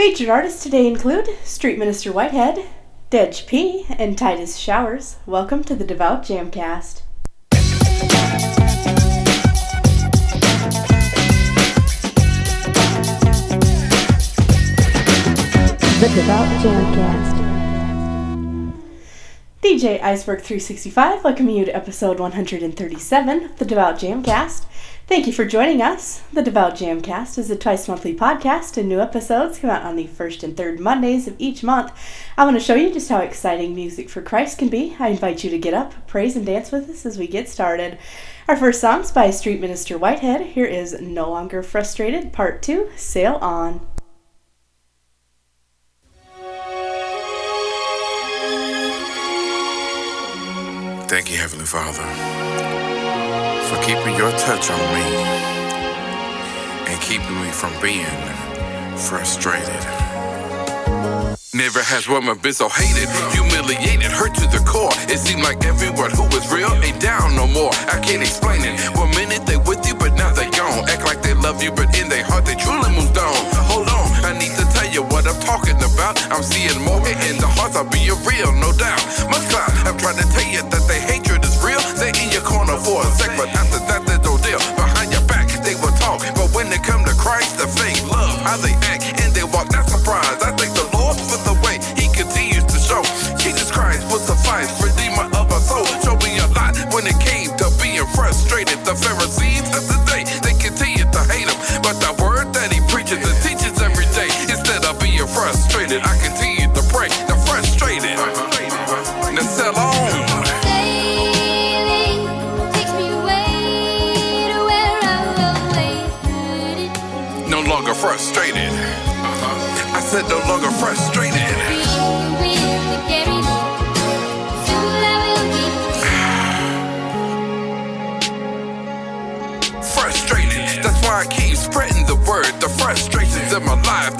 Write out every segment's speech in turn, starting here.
Featured artists today include Street Minister Whitehead, Dedge P, and Titus Showers. Welcome to the Devout Jamcast. The Devout Jamcast. DJ Iceberg 365 welcoming you to episode 137 of the Devout Jamcast. Thank you for joining us. The Devout Jamcast is a twice monthly podcast, and new episodes come out on the first and third Mondays of each month. I want to show you just how exciting music for Christ can be. I invite you to get up, praise, and dance with us as we get started. Our first song is by Street Minister Whitehead. Here is No Longer Frustrated, Part 2 Sail On. Thank you, Heavenly Father for keeping your touch on me and keeping me from being frustrated. Never has woman been so hated, humiliated, hurt to the core. It seemed like everyone who was real ain't down no more. I can't explain it. One minute they with you, but now they gone. Act like they love you, but in their heart they truly moved on. Hold on, I need to tell you what I'm talking about. I'm seeing more in the hearts of being real, no doubt. Cloud, I'm trying to tell you that your corner for a sec, but I will be Frustrated. That's why I keep spreading the word. The frustrations in my life,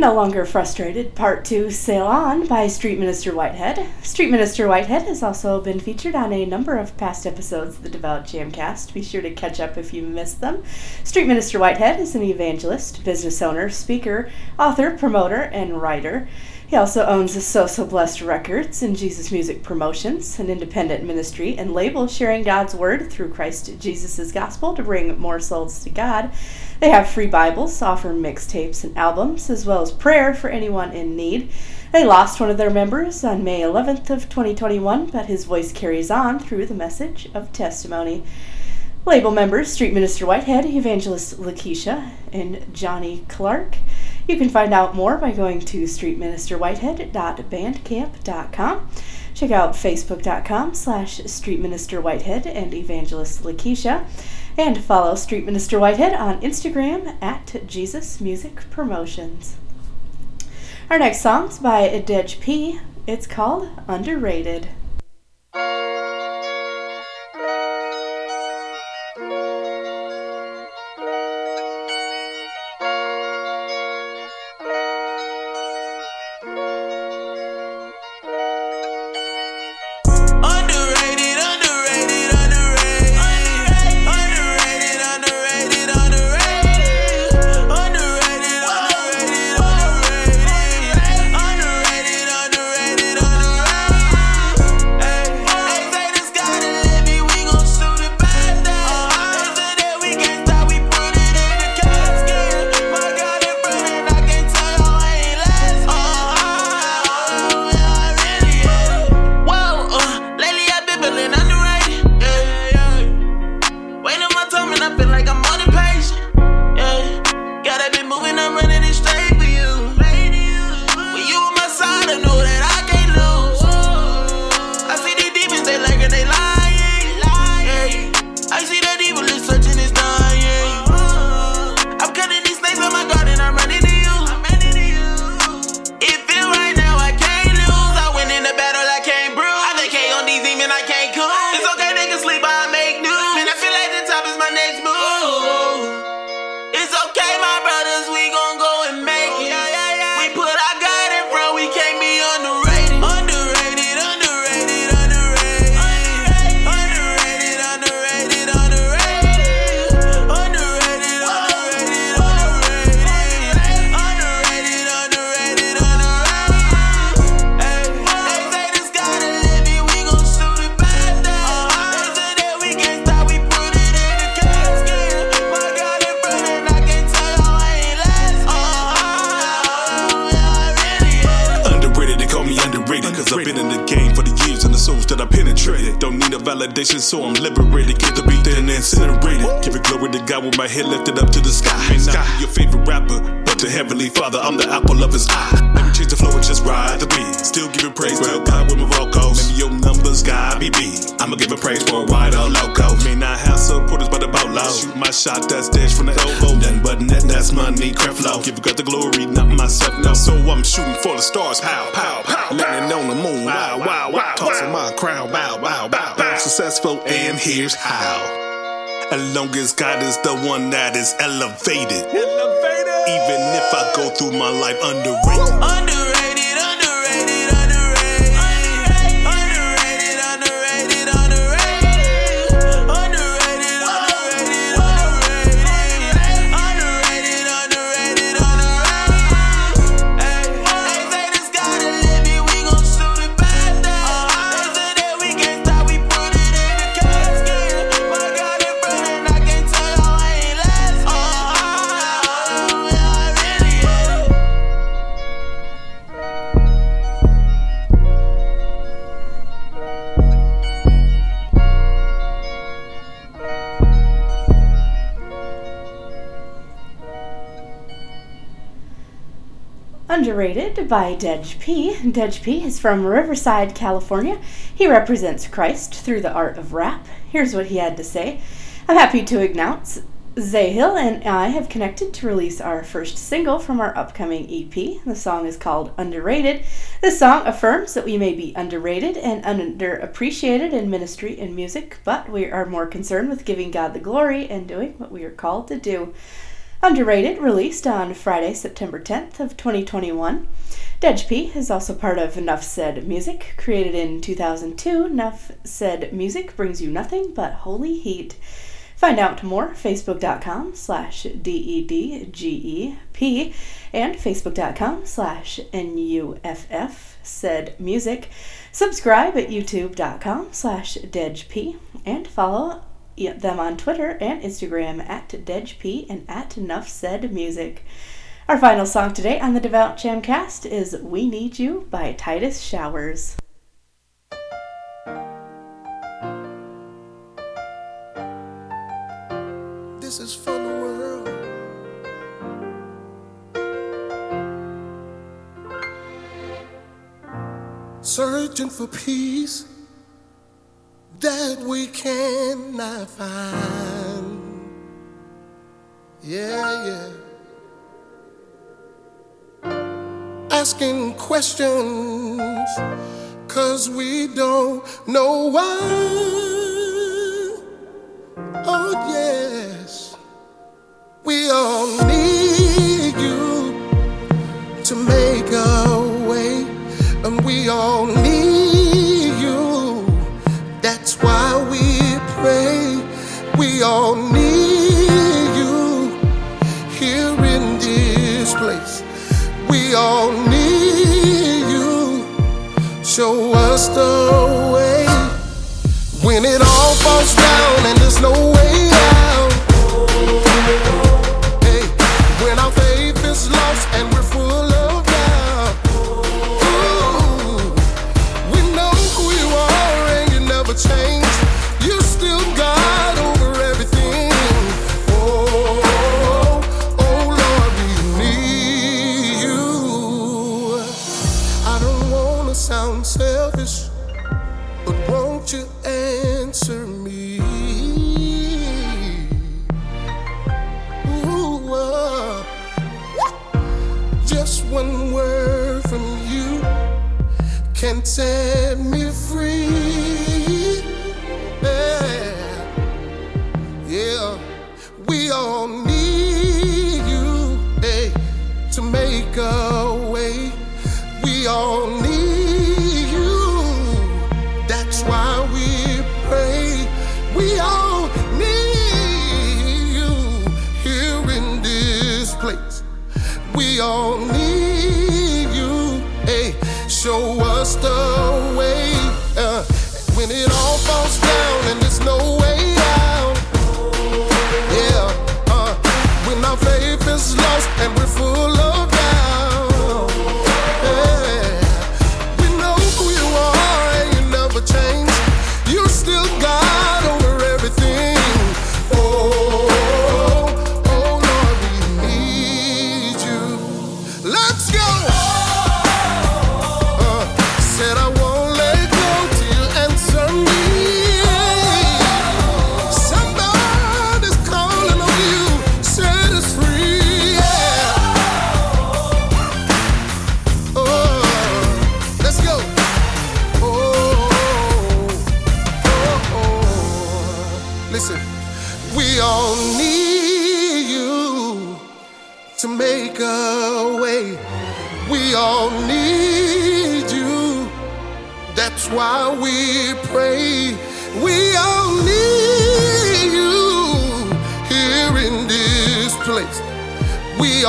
No Longer Frustrated, Part 2 Sail On by Street Minister Whitehead. Street Minister Whitehead has also been featured on a number of past episodes of the Devout Jamcast. Be sure to catch up if you missed them. Street Minister Whitehead is an evangelist, business owner, speaker, author, promoter, and writer. He also owns the So So Blessed Records and Jesus Muzik Promotions, an independent ministry and label sharing God's Word through Christ Jesus' gospel to bring more souls to God. They have free Bibles, offer mixtapes and albums, as well as prayer for anyone in need. They lost one of their members on May 11th of 2021, but his voice carries on through the message of testimony. Label members Street Minister Whitehead, Evangelist Lakeisha, and Johnny Clark. You can find out more by going to streetministerwhitehead.bandcamp.com. Check out facebook.com slash streetministerwhitehead and Evangelist Lakeisha. And follow Street Minister Whitehead on Instagram at Jesus Muzik Promotions. Our next song's by Dedge P. It's called Underrated. Validation, so I'm liberated. Get the beat then incinerated. Give it glory to God with my head lifted up to the sky. May not be your favorite rapper, but the Heavenly Father, I'm the apple of his eye. Let me change the flow and just ride the beat. Still giving praise to God with my vocals. Maybe your numbers got me beat. I'ma give it praise for a ride or loco. May not have supporters, but about loud. Shoot my shot, that's dash from the elbow. Nothing but net, that's money, crap flow. Give it God the glory, not myself, no. So I'm shooting for the stars, pow, pow, pow. Landing on the moon, wow, wow, wow. Tossing my crown, bow, bow, bow, bow. I'm successful, and here's how. As long as God is the one that is elevated. Elevated. Even if I go through my life underrated. Underrated, Underrated by Dedge P. Dedge P is from Riverside, California. He represents Christ through the art of rap. Here's what he had to say. I'm happy to announce Zahil and I have connected to release our first single from our upcoming EP. The song is called Underrated. This song affirms that we may be underrated and underappreciated in ministry and music, but we are more concerned with giving God the glory and doing what we are called to do. Underrated, released on Friday, September 10th of 2021. Dedge P is also part of Enough Said Music, created in 2002. Enough Said Music brings you nothing but holy heat. Find out more facebook.com slash D-E-D-G-E-P and facebook.com slash N-U-F-F said music. Subscribe at youtube.com slash DedgeP and follow them on Twitter and Instagram at DedgeP and at Nuff Said Music. Our final song today on the Devout Jamcast is We Need You by Titus Showers. This is for the world. Searching for peace that we cannot find. Yeah, yeah. Asking questions, cause we don't know why. Oh, yes. We all need you to make a way, and we all need We all need you here in this place. We all need you. Show us the way. When it all falls down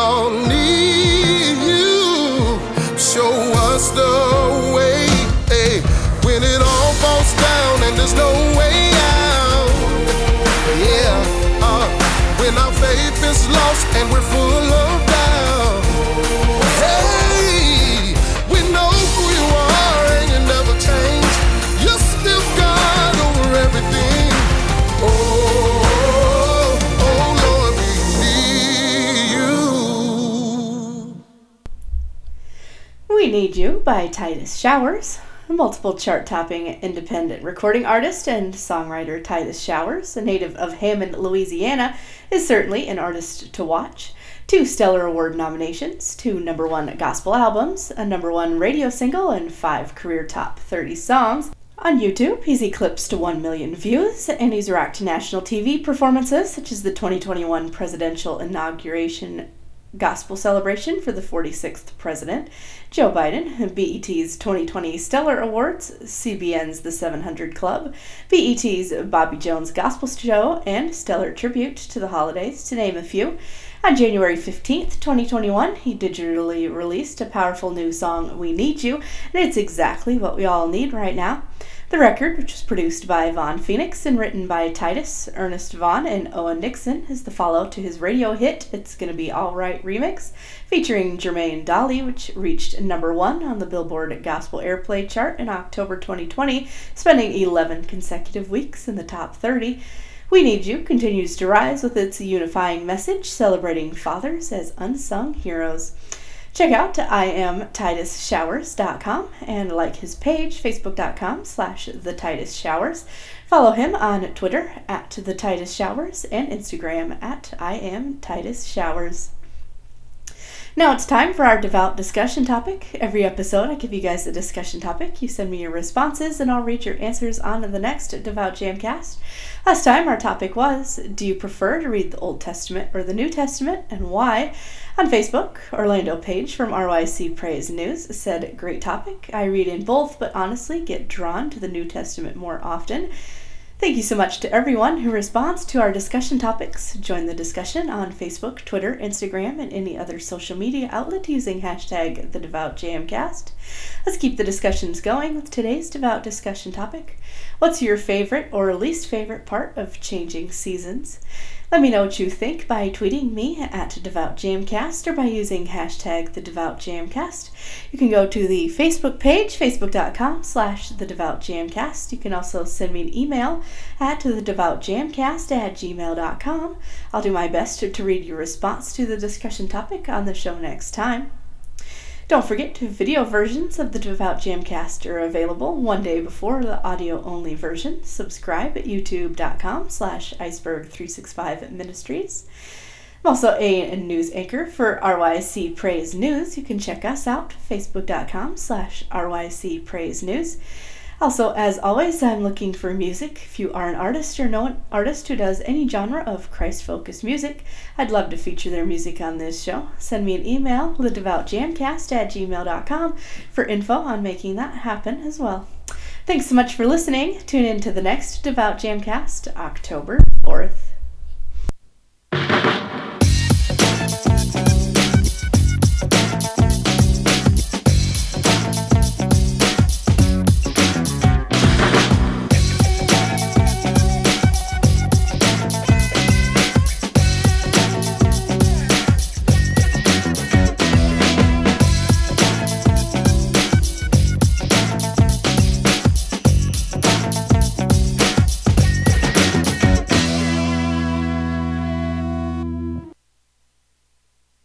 all need you. Show us the way. Hey, when it all falls down and there's no way out. Yeah, uh, when our faith is lost and we're full of We Need You by Titus Showers. Multiple chart topping independent recording artist and songwriter Titus Showers, a native of Hammond, Louisiana, is certainly an artist to watch. Two Stellar Award nominations, two number one gospel albums, a number one radio single, and five career top 30 songs. On YouTube, he's eclipsed 1 million views, and he's rocked national TV performances such as the 2021 presidential inauguration gospel celebration for the 46th president, Joe Biden, BET's 2020 Stellar Awards, CBN's The 700 Club, BET's Bobby Jones Gospel Show, and Stellar Tribute to the Holidays, to name a few. On January 15th, 2021, he digitally released a powerful new song, We Need You, and it's exactly what we all need right now. The record, which was produced by Vaughn Phoenix and written by Titus, Ernest Vaughn, and Owen Nixon, is the follow to his radio hit It's Gonna Be Alright remix, featuring Jermaine Dolly, which reached number one on the Billboard Gospel Airplay chart in October 2020, spending 11 consecutive weeks in the top 30. We Need You continues to rise with its unifying message celebrating fathers as unsung heroes. Check out IamTitusShowers.com and like his page, facebook.com slash the Titus Showers. Follow him on Twitter at the Titus Showers and Instagram at I am Titus Showers. Now it's time for our devout discussion topic. Every episode, I give you guys a discussion topic. You send me your responses, and I'll read your answers on the next Devout Jamcast. Last time, our topic was Do you prefer to read the Old Testament or the New Testament, and why? On Facebook, Orlando Page from RYC Praise News said, Great topic. I read in both, but honestly get drawn to the New Testament more often. Thank you so much to everyone who responds to our discussion topics. Join the discussion on Facebook, Twitter, Instagram, and any other social media outlet using hashtag the Devout Jamcast. Let's keep the discussions going with today's devout discussion topic. What's your favorite or least favorite part of changing seasons? Let me know what you think by tweeting me at Devout Jamcast or by using hashtag the Devout Jamcast. You can go to the Facebook page, facebook.com slash the Devout Jamcast. You can also send me an email at the Devout Jamcast at gmail.com. I'll do my best to, to read your response to the discussion topic on the show next time. Don't forget, to video versions of the Devout Jamcast are available one day before the audio-only version. Subscribe at youtube.com slash iceberg365 ministries. I'm also a news anchor for RYC Praise News. You can check us out, facebook.com slash RYC Praise News. Also, as always, I'm looking for music. If you are an artist or know an artist who does any genre of Christ focused music, I'd love to feature their music on this show. Send me an email, thedevoutjamcast at gmail.com, for info on making that happen as well. Thanks so much for listening. Tune in to the next Devout Jamcast, October 4th.